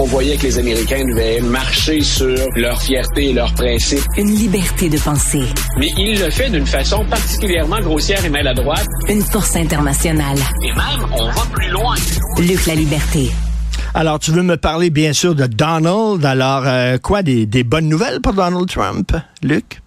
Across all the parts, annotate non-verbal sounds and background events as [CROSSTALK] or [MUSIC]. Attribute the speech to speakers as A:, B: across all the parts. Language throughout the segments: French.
A: On voyait que les Américains devaient marcher sur leur fierté et leurs principes.
B: Une liberté de penser.
A: Mais il le fait d'une façon particulièrement grossière et maladroite.
B: Une force internationale.
A: Et même, on va plus loin.
B: Luc la liberté.
C: Alors, tu veux me parler bien sûr de Donald. Alors, euh, quoi, des, des bonnes nouvelles pour Donald Trump, Luc?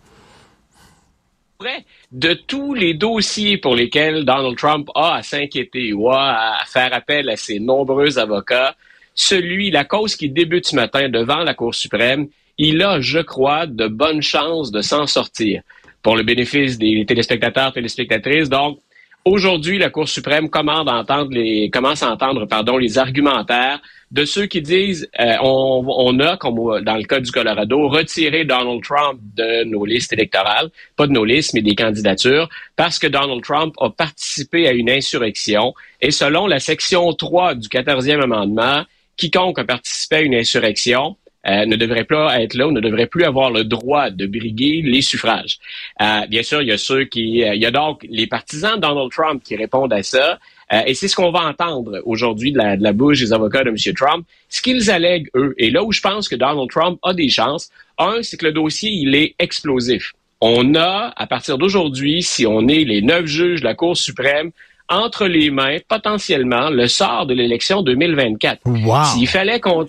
A: de tous les dossiers pour lesquels Donald Trump a à s'inquiéter ou a à faire appel à ses nombreux avocats, celui, la cause qui débute ce matin devant la Cour suprême, il a, je crois, de bonnes chances de s'en sortir. Pour le bénéfice des téléspectateurs, téléspectatrices, donc, Aujourd'hui, la Cour suprême commence à entendre pardon, les argumentaires de ceux qui disent euh, on, a, comme dans le cas du Colorado, retiré Donald Trump de nos listes électorales, pas de nos listes, mais des candidatures, parce que Donald Trump a participé à une insurrection. Et selon la section 3 du 14e amendement, quiconque a participé à une insurrection euh, ne devrait pas être là ou ne devrait plus avoir le droit de briguer les suffrages. Euh, bien sûr, il y a ceux qui, euh, il y a donc les partisans de Donald Trump qui répondent à ça. et c'est ce qu'on va entendre aujourd'hui de la, de la bouche des avocats de M. Trump, ce qu'ils allèguent, eux. Et là où je pense que Donald Trump a des chances, un, c'est que le dossier, il est explosif. On a, à partir d'aujourd'hui, si on est les neuf juges de la Cour suprême, entre les mains, potentiellement, le sort de l'élection 2024.
C: Wow.
A: S'il fallait qu'on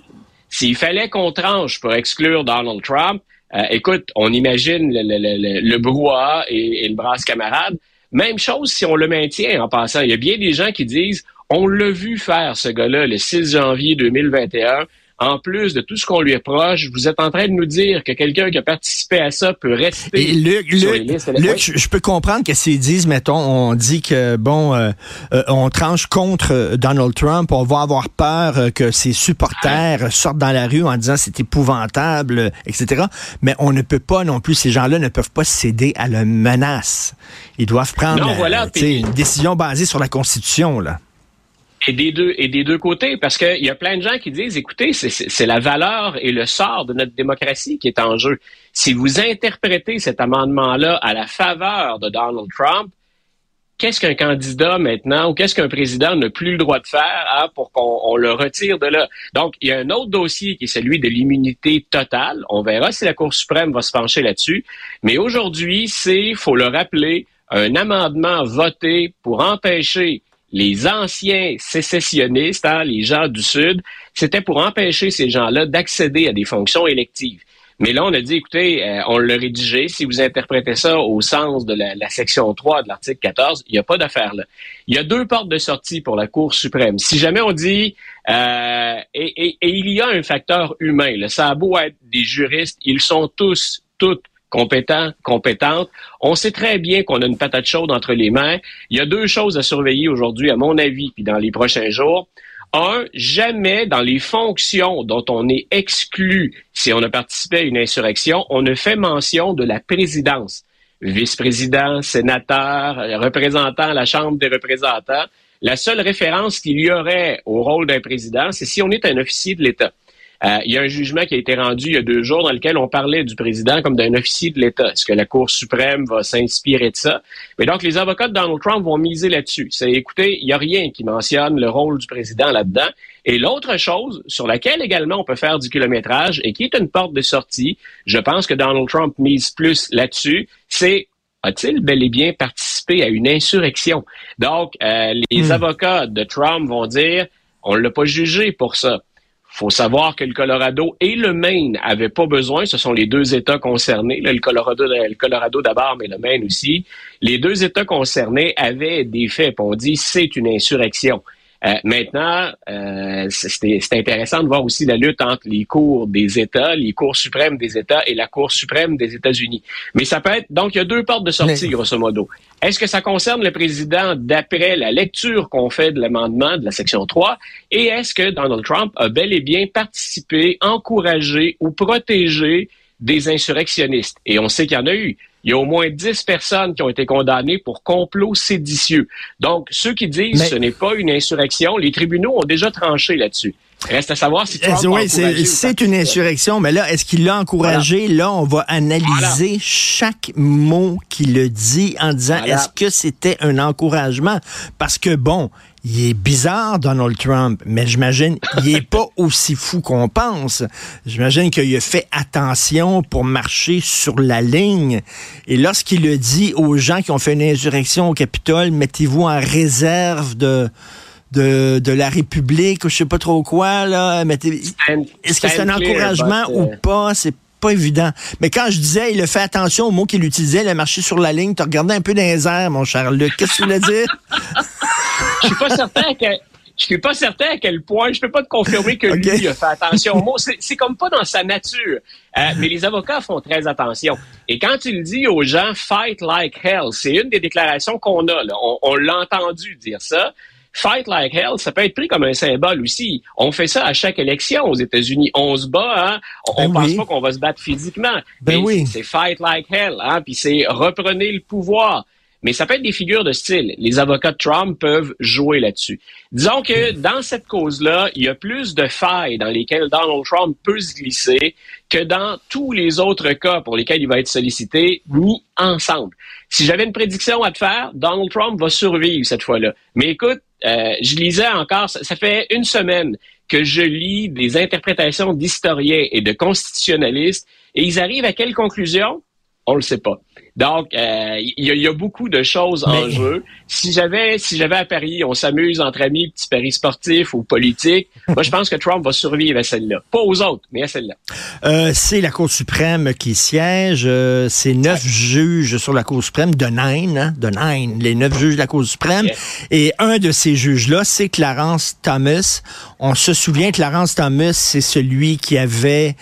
A: s'il fallait qu'on tranche pour exclure Donald Trump, euh, écoute, on imagine le, le, le, brouhaha et, et, le brasse camarade. Même chose si on le maintient en passant. Il y a bien des gens qui disent on l'a vu faire, ce gars-là, le 6 janvier 2021 en plus de tout ce qu'on lui reproche, vous êtes en train de nous dire que quelqu'un qui a participé à ça peut rester
C: Et Luc, sur Luc, Luc je, peux comprendre que s'ils disent, mettons, on dit que, bon, euh, euh, on tranche contre Donald Trump, on va avoir peur que ses supporters sortent dans la rue en disant c'est épouvantable, etc. Mais on ne peut pas non plus, ces gens-là ne peuvent pas céder à la menace. Ils doivent prendre
A: non, voilà,
C: une décision basée sur la Constitution, là.
A: Et des deux et des deux côtés, parce qu'il y a plein de gens qui disent, écoutez, c'est la valeur et le sort de notre démocratie qui est en jeu. Si vous interprétez cet amendement-là à la faveur de Donald Trump, qu'est-ce qu'un candidat maintenant ou qu'est-ce qu'un président n'a plus le droit de faire hein, pour qu'on le retire de là? Donc, il y a un autre dossier qui est celui de l'immunité totale. On verra si la Cour suprême va se pencher là-dessus. Mais aujourd'hui, c'est, faut le rappeler, un amendement voté pour empêcher les anciens sécessionnistes, hein, les gens du Sud, c'était pour empêcher ces gens-là d'accéder à des fonctions électives. Mais là, on a dit, écoutez, euh, on l'a rédigé. Si vous interprétez ça au sens de la, section 3 de l'article 14, il n'y a pas d'affaire là. Il y a deux portes de sortie pour la Cour suprême. Si jamais on dit, euh, et, et, et, il y a un facteur humain, là, ça a beau être des juristes, ils sont tous, toutes compétents, compétentes. On sait très bien qu'on a une patate chaude entre les mains. Il y a deux choses à surveiller aujourd'hui, à mon avis, puis dans les prochains jours. Un, jamais dans les fonctions dont on est exclu si on a participé à une insurrection, on ne fait mention de la présidence. Vice-président, sénateur, représentant à la Chambre des représentants. La seule référence qu'il y aurait au rôle d'un président, c'est si on est un officier de l'État. Euh, il y a un jugement qui a été rendu il y a deux jours dans lequel on parlait du président comme d'un officier de l'État. Est-ce que la Cour suprême va s'inspirer de ça? Mais donc, les avocats de Donald Trump vont miser là-dessus. C'est, écoutez, il n'y a rien qui mentionne le rôle du président là-dedans. Et l'autre chose sur laquelle également on peut faire du kilométrage et qui est une porte de sortie, je pense que Donald Trump mise plus là-dessus, c'est a-t-il bel et bien participé à une insurrection? Donc, euh, les hmm. avocats de Trump vont dire, on l'a pas jugé pour ça faut savoir que le Colorado et le Maine n'avaient pas besoin. Ce sont les deux États concernés. le Colorado, le Colorado d'abord, mais le Maine aussi. Les deux États concernés avaient des faits. On dit c'est une insurrection. Euh, maintenant, euh, c'est intéressant de voir aussi la lutte entre les cours des États, les cours suprêmes des États et la Cour suprême des États-Unis. Mais ça peut être donc il y a deux portes de sortie grosso modo. Est-ce que ça concerne le président d'après la lecture qu'on fait de l'amendement de la section 3 et est-ce que Donald Trump a bel et bien participé, encouragé ou protégé des insurrectionnistes? Et on sait qu'il y en a eu il y a au moins 10 personnes qui ont été condamnées pour complot séditieux. Donc, ceux qui disent que ce n'est pas une insurrection, les tribunaux ont déjà tranché là-dessus. Reste à savoir si Trump
C: oui, c'est une insurrection, mais là, est-ce qu'il l'a encouragé? Là, on va analyser chaque mot qu'il a dit en disant est-ce que c'était un encouragement? Parce que, bon, il est bizarre, Donald Trump, mais j'imagine il est pas [LAUGHS] aussi fou qu'on pense. J'imagine qu'il a fait attention pour marcher sur la ligne. Et lorsqu'il le dit aux gens qui ont fait une insurrection au Capitole, mettez-vous en réserve de, de, de la République ou je sais pas trop quoi, là. Est-ce que c'est un encouragement ou pas? C'est pas évident. Mais quand je disais, il a fait attention aux mots qu'il utilisait, il a marché sur la ligne, tu regardais un peu dans les airs, mon cher Luc. Qu'est-ce que tu voulais dire?
A: je suis pas certain que je suis pas certain à quel point, je peux pas te confirmer que lui a fait attention aux mots. C'est comme pas dans sa nature. Euh, mais les avocats font très attention. Et quand le dis aux gens, fight like hell, c'est une des déclarations qu'on a. Là. On, l'a entendu dire ça. Fight like hell, ça peut être pris comme un symbole aussi. On fait ça à chaque élection aux États-Unis. On se bat, hein? On, ben pense pas qu'on va se battre physiquement.
C: Ben oui.
A: C'est fight like hell, hein? Puis c'est reprenez le pouvoir mais ça peut être des figures de style. Les avocats de Trump peuvent jouer là-dessus. Disons que dans cette cause-là, il y a plus de failles dans lesquelles Donald Trump peut se glisser que dans tous les autres cas pour lesquels il va être sollicité, mis ensemble. Si j'avais une prédiction à te faire, Donald Trump va survivre cette fois-là. Mais écoute, euh, je lisais encore, ça fait une semaine que je lis des interprétations d'historiens et de constitutionnalistes, et ils arrivent à quelle conclusion? On le sait pas. Donc, euh, il y, a beaucoup de choses en jeu. Si j'avais, si j'avais à parier, on s'amuse entre amis, petits paris sportifs ou politiques. [LAUGHS] moi, je pense que Trump va survivre à celle-là. Pas aux autres, mais à celle-là.
C: Euh, c'est la Cour suprême qui siège. Euh, c'est neuf juges sur la Cour suprême de nine, hein, de nine, les neuf juges de la Cour suprême. Et un de ces juges-là, c'est Clarence Thomas. On se souvient, Clarence Thomas, c'est celui qui avait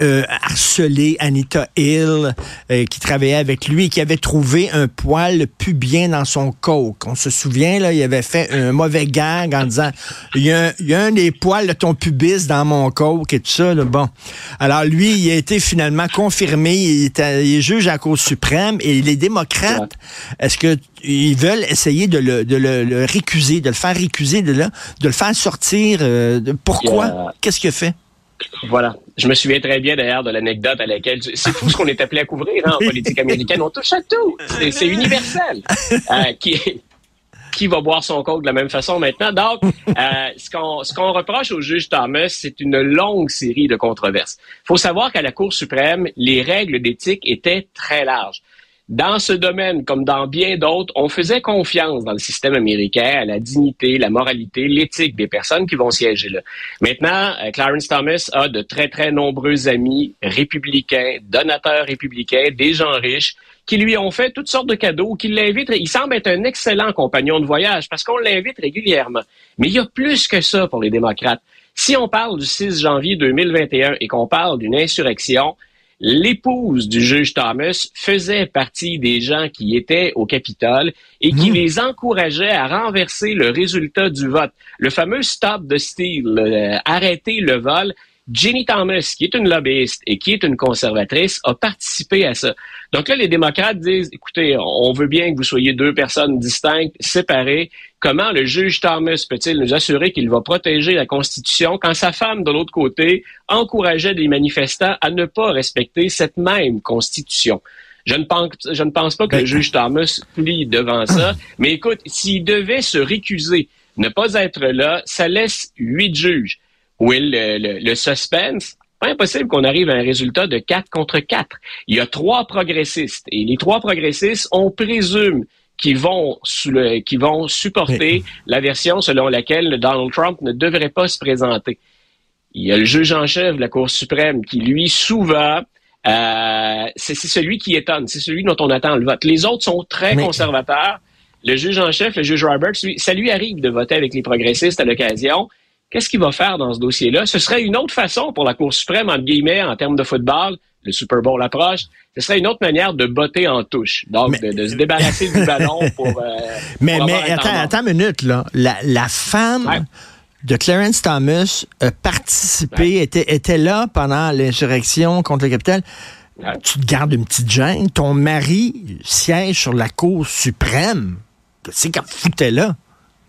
C: euh, harcelé Anita Hill, euh, qui travaillait avec lui, et qui avait trouvé un poil pubien dans son coke. On se souvient, là, il avait fait un mauvais gag en disant il y, a, il y a un des poils de ton pubis dans mon coke et tout ça. Là. Bon. Alors, lui, il a été finalement confirmé. Il, est juge à la Cour suprême. Et les démocrates, est-ce que ils veulent essayer de le, de le, récuser, de le faire récuser, de, là, de le faire sortir? Euh, pourquoi? Qu'est-ce qu'il a fait?
A: Voilà. Je me souviens très bien d'ailleurs de l'anecdote à laquelle c'est fou ce qu'on est appelé à couvrir hein, en politique américaine. On touche à tout. C'est universel. Euh, qui, qui va boire son coke de la même façon maintenant. Donc, euh, ce qu'on ce qu'on reproche au juge Thomas, c'est une longue série de controverses. Il faut savoir qu'à la Cour suprême, les règles d'éthique étaient très larges. Dans ce domaine, comme dans bien d'autres, on faisait confiance dans le système américain à la dignité, la moralité, l'éthique des personnes qui vont siéger là. Maintenant, euh, Clarence Thomas a de très, très nombreux amis républicains, donateurs républicains, des gens riches, qui lui ont fait toutes sortes de cadeaux, qui l'invitent. Il semble être un excellent compagnon de voyage parce qu'on l'invite régulièrement. Mais il y a plus que ça pour les démocrates. Si on parle du 6 janvier 2021 et qu'on parle d'une insurrection, l'épouse du juge Thomas faisait partie des gens qui étaient au Capitole et qui mmh. les encourageaient à renverser le résultat du vote. Le fameux stop de style, euh, arrêter le vol, Ginny Thomas, qui est une lobbyiste et qui est une conservatrice, a participé à ça. Donc là, les démocrates disent, écoutez, on veut bien que vous soyez deux personnes distinctes, séparées. Comment le juge Thomas peut-il nous assurer qu'il va protéger la Constitution quand sa femme, de l'autre côté, encourageait des manifestants à ne pas respecter cette même Constitution? Je ne pense, je ne pense pas que le ben, juge Thomas plie devant ça. Mais écoute, s'il devait se récuser, ne pas être là, ça laisse huit juges. Will, le, le, suspense, pas impossible qu'on arrive à un résultat de 4 contre 4. Il y a trois progressistes et les trois progressistes, on présume qu'ils vont, qui vont supporter la version selon laquelle Donald Trump ne devrait pas se présenter. Il y a le juge en chef de la Cour suprême qui, lui, souvent, euh, c'est celui qui étonne, c'est celui dont on attend le vote. Les autres sont très conservateurs. Le juge en chef, le juge Roberts, ça lui arrive de voter avec les progressistes à l'occasion. Qu'est-ce qu'il va faire dans ce dossier-là? Ce serait une autre façon pour la Cour suprême, entre guillemets, en termes de football, le Super Bowl approche, ce serait une autre manière de botter en touche. Donc, de, se débarrasser du ballon [LAUGHS] pour. Euh,
C: mais mais attends, attends une minute, là. La, femme. de Clarence Thomas a participé, était, était là pendant l'insurrection contre le capital. Tu te gardes une petite gêne. Ton mari siège sur la Cour suprême. C'est qu'elle foutait là?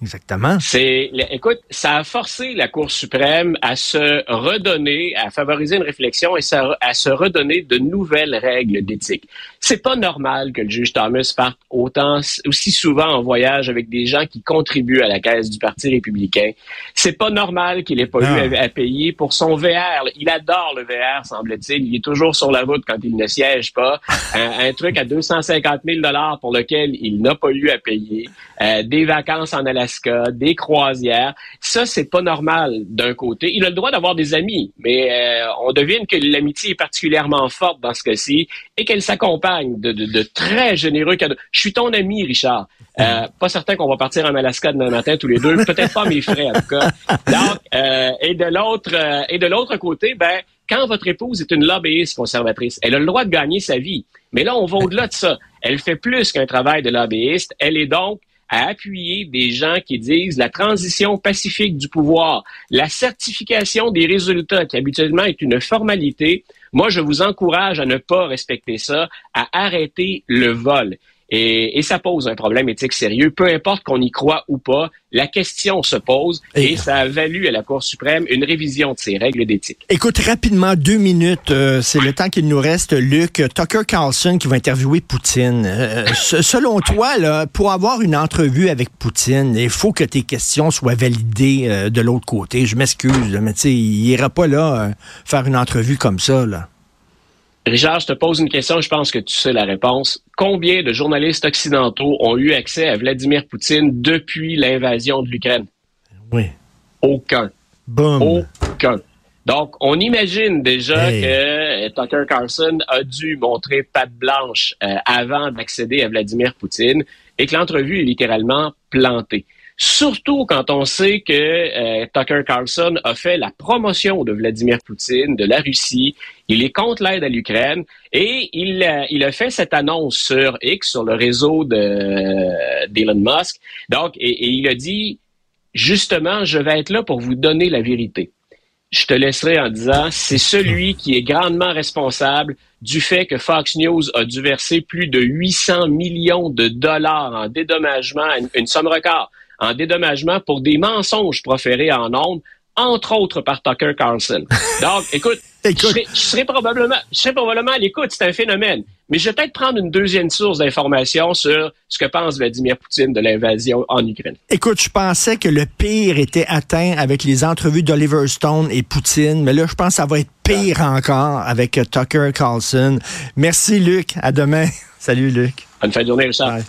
C: Exactement.
A: C'est, écoute, ça a forcé la Cour suprême à se redonner, à favoriser une réflexion et à se redonner de nouvelles règles d'éthique. C'est pas normal que le juge Thomas parte autant, aussi souvent en voyage avec des gens qui contribuent à la caisse du Parti républicain. C'est pas normal qu'il ait pas eu à, payer pour son VR. Il adore le VR, semble-t-il. Il est toujours sur la route quand il ne siège pas. [LAUGHS] un, truc à 250 000 dollars pour lequel il n'a pas eu à payer. Euh, des vacances en Alaska, des croisières. Ça, c'est pas normal d'un côté. Il a le droit d'avoir des amis, mais euh, on devine que l'amitié est particulièrement forte dans ce cas-ci et qu'elle s'accompagne de, de, de, très généreux cadeaux. Je suis ton ami, Richard. Euh, [LAUGHS] pas certain qu'on va partir en Alaska demain matin tous les deux. Peut-être pas mes frais, en tout cas. Donc, euh, et de l'autre, euh, et de l'autre côté, ben, quand votre épouse est une lobbyiste conservatrice, elle a le droit de gagner sa vie. Mais là, on va au-delà de ça. Elle fait plus qu'un travail de lobbyiste. Elle est donc à appuyer des gens qui disent la transition pacifique du pouvoir, la certification des résultats, qui habituellement est une formalité. Moi, je vous encourage à ne pas respecter ça, à arrêter le vol. Et, ça pose un problème éthique sérieux. Peu importe qu'on y croit ou pas, la question se pose et, ça a valu à la Cour suprême une révision de ses règles d'éthique.
C: Écoute, rapidement, deux minutes, euh, c'est le temps qu'il nous reste. Luc, Tucker Carlson qui va interviewer Poutine. Euh, selon toi, là, pour avoir une entrevue avec Poutine, il faut que tes questions soient validées euh, de l'autre côté. Je m'excuse, mais tu sais, il ira pas là faire une entrevue comme ça. Là.
A: Richard, je te pose une question, je pense que tu sais la réponse. Combien de journalistes occidentaux ont eu accès à Vladimir Poutine depuis l'invasion de l'Ukraine?
C: Oui.
A: Aucun.
C: Boom.
A: Aucun. Donc, on imagine déjà que Tucker Carlson a dû montrer patte blanche euh, avant d'accéder à Vladimir Poutine et que l'entrevue est littéralement plantée. Surtout quand on sait que euh, Tucker Carlson a fait la promotion de Vladimir Poutine, de la Russie. Il est contre l'aide à l'Ukraine et il, il a fait cette annonce sur X, sur le réseau d'Elon Musk. Donc, et, il a dit, justement, je vais être là pour vous donner la vérité. Je te laisserai en disant, c'est celui qui est grandement responsable du fait que Fox News a dû verser plus de 800 millions de dollars en dédommagement, une somme record en dédommagement pour des mensonges proférés en ondes, entre autres par Tucker Carlson. Donc, [LAUGHS] écoute, Je, serais, probablement, je serais probablement à l'écoute, c'est un phénomène. Mais je vais peut-être prendre une deuxième source d'information sur ce que pense Vladimir Poutine de l'invasion en Ukraine.
C: Écoute, je pensais que le pire était atteint avec les entrevues d'Oliver Stone et Poutine, mais là, je pense que ça va être pire encore avec Tucker Carlson. Merci, Luc. À demain. [LAUGHS] Salut, Luc.
A: Bonne fin de journée, Richard.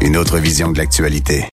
D: Une autre vision de l'actualité.